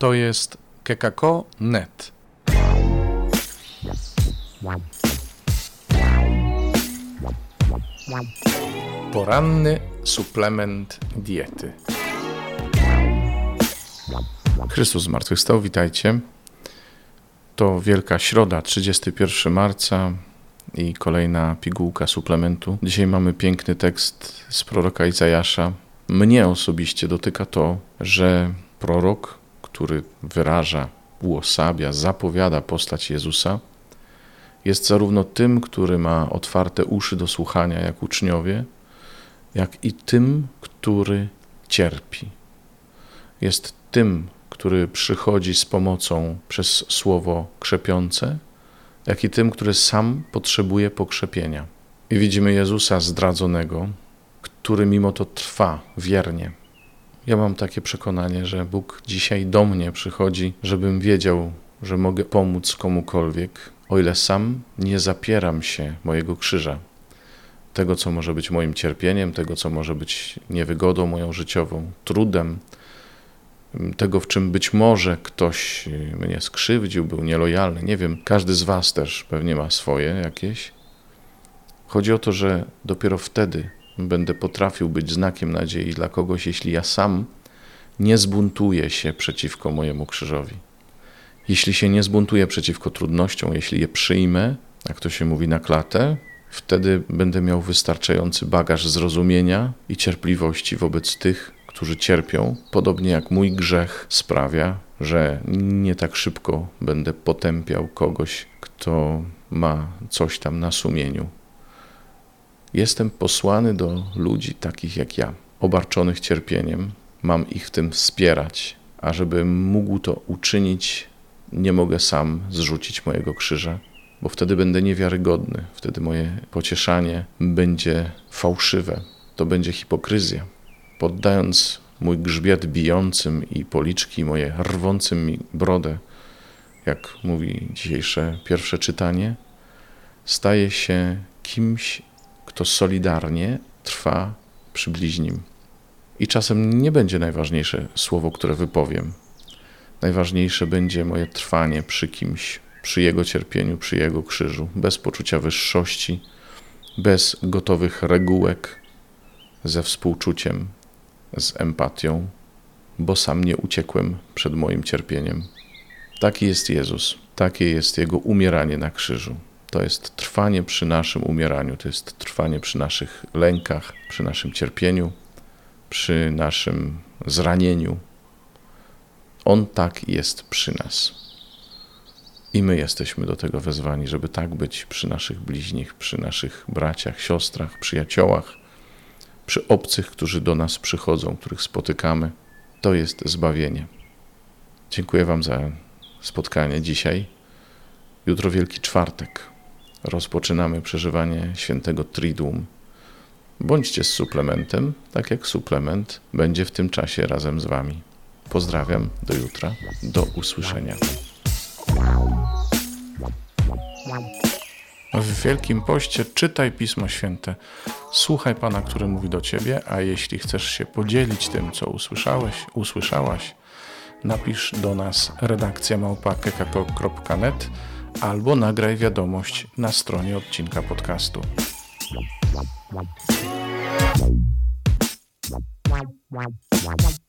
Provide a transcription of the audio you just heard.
To jest kekako.net. Poranny suplement diety. Chrystus zmartwychwstał, witajcie. To Wielka Środa, 31 marca i kolejna pigułka suplementu. Dzisiaj mamy piękny tekst z proroka Izajasza. Mnie osobiście dotyka to, że prorok, który wyraża, uosabia, zapowiada postać Jezusa, jest zarówno tym, który ma otwarte uszy do słuchania, jak uczniowie, jak i tym, który cierpi. Jest tym, który przychodzi z pomocą przez słowo krzepiące, jak i tym, który sam potrzebuje pokrzepienia. I widzimy Jezusa zdradzonego, który mimo to trwa wiernie. Ja mam takie przekonanie, że Bóg dzisiaj do mnie przychodzi, żebym wiedział, że mogę pomóc komukolwiek, o ile sam nie zapieram się mojego krzyża, tego, co może być moim cierpieniem, tego, co może być niewygodą moją życiową, trudem, tego, w czym być może ktoś mnie skrzywdził, był nielojalny. Nie wiem, każdy z Was też pewnie ma swoje jakieś. Chodzi o to, że dopiero wtedy będę potrafił być znakiem nadziei dla kogoś, jeśli ja sam nie zbuntuję się przeciwko mojemu krzyżowi. Jeśli się nie zbuntuję przeciwko trudnościom, jeśli je przyjmę, jak to się mówi na klatę, wtedy będę miał wystarczający bagaż zrozumienia i cierpliwości wobec tych, którzy cierpią, podobnie jak mój grzech sprawia, że nie tak szybko będę potępiał kogoś, kto ma coś tam na sumieniu. Jestem posłany do ludzi takich jak ja, obarczonych cierpieniem. Mam ich w tym wspierać, a żebym mógł to uczynić, nie mogę sam zrzucić mojego krzyża, bo wtedy będę niewiarygodny, wtedy moje pocieszanie będzie fałszywe, to będzie hipokryzja. Poddając mój grzbiet bijącym i policzki moje rwącym mi brodę, jak mówi dzisiejsze pierwsze czytanie, staje się kimś, kto solidarnie trwa przy bliźnim. I czasem nie będzie najważniejsze słowo, które wypowiem. Najważniejsze będzie moje trwanie przy kimś, przy jego cierpieniu, przy jego krzyżu, bez poczucia wyższości, bez gotowych regułek, ze współczuciem, z empatią, bo sam nie uciekłem przed moim cierpieniem. Taki jest Jezus, takie jest Jego umieranie na krzyżu. To jest trwanie przy naszym umieraniu, to jest trwanie przy naszych lękach, przy naszym cierpieniu, przy naszym zranieniu. On tak jest przy nas. I my jesteśmy do tego wezwani, żeby tak być przy naszych bliźnich, przy naszych braciach, siostrach, przyjaciołach, przy obcych, którzy do nas przychodzą, których spotykamy. To jest zbawienie. Dziękuję Wam za spotkanie dzisiaj. Jutro Wielki Czwartek. Rozpoczynamy przeżywanie świętego Triduum. Bądźcie z suplementem, tak jak suplement będzie w tym czasie razem z Wami. Pozdrawiam, do jutra, do usłyszenia. W Wielkim Poście czytaj Pismo Święte, słuchaj Pana, który mówi do Ciebie, a jeśli chcesz się podzielić tym, co usłyszałeś, usłyszałaś, napisz do nas redakcja małpa.kekako.net albo nagraj wiadomość na stronie odcinka podcastu. Wow, wow, wow.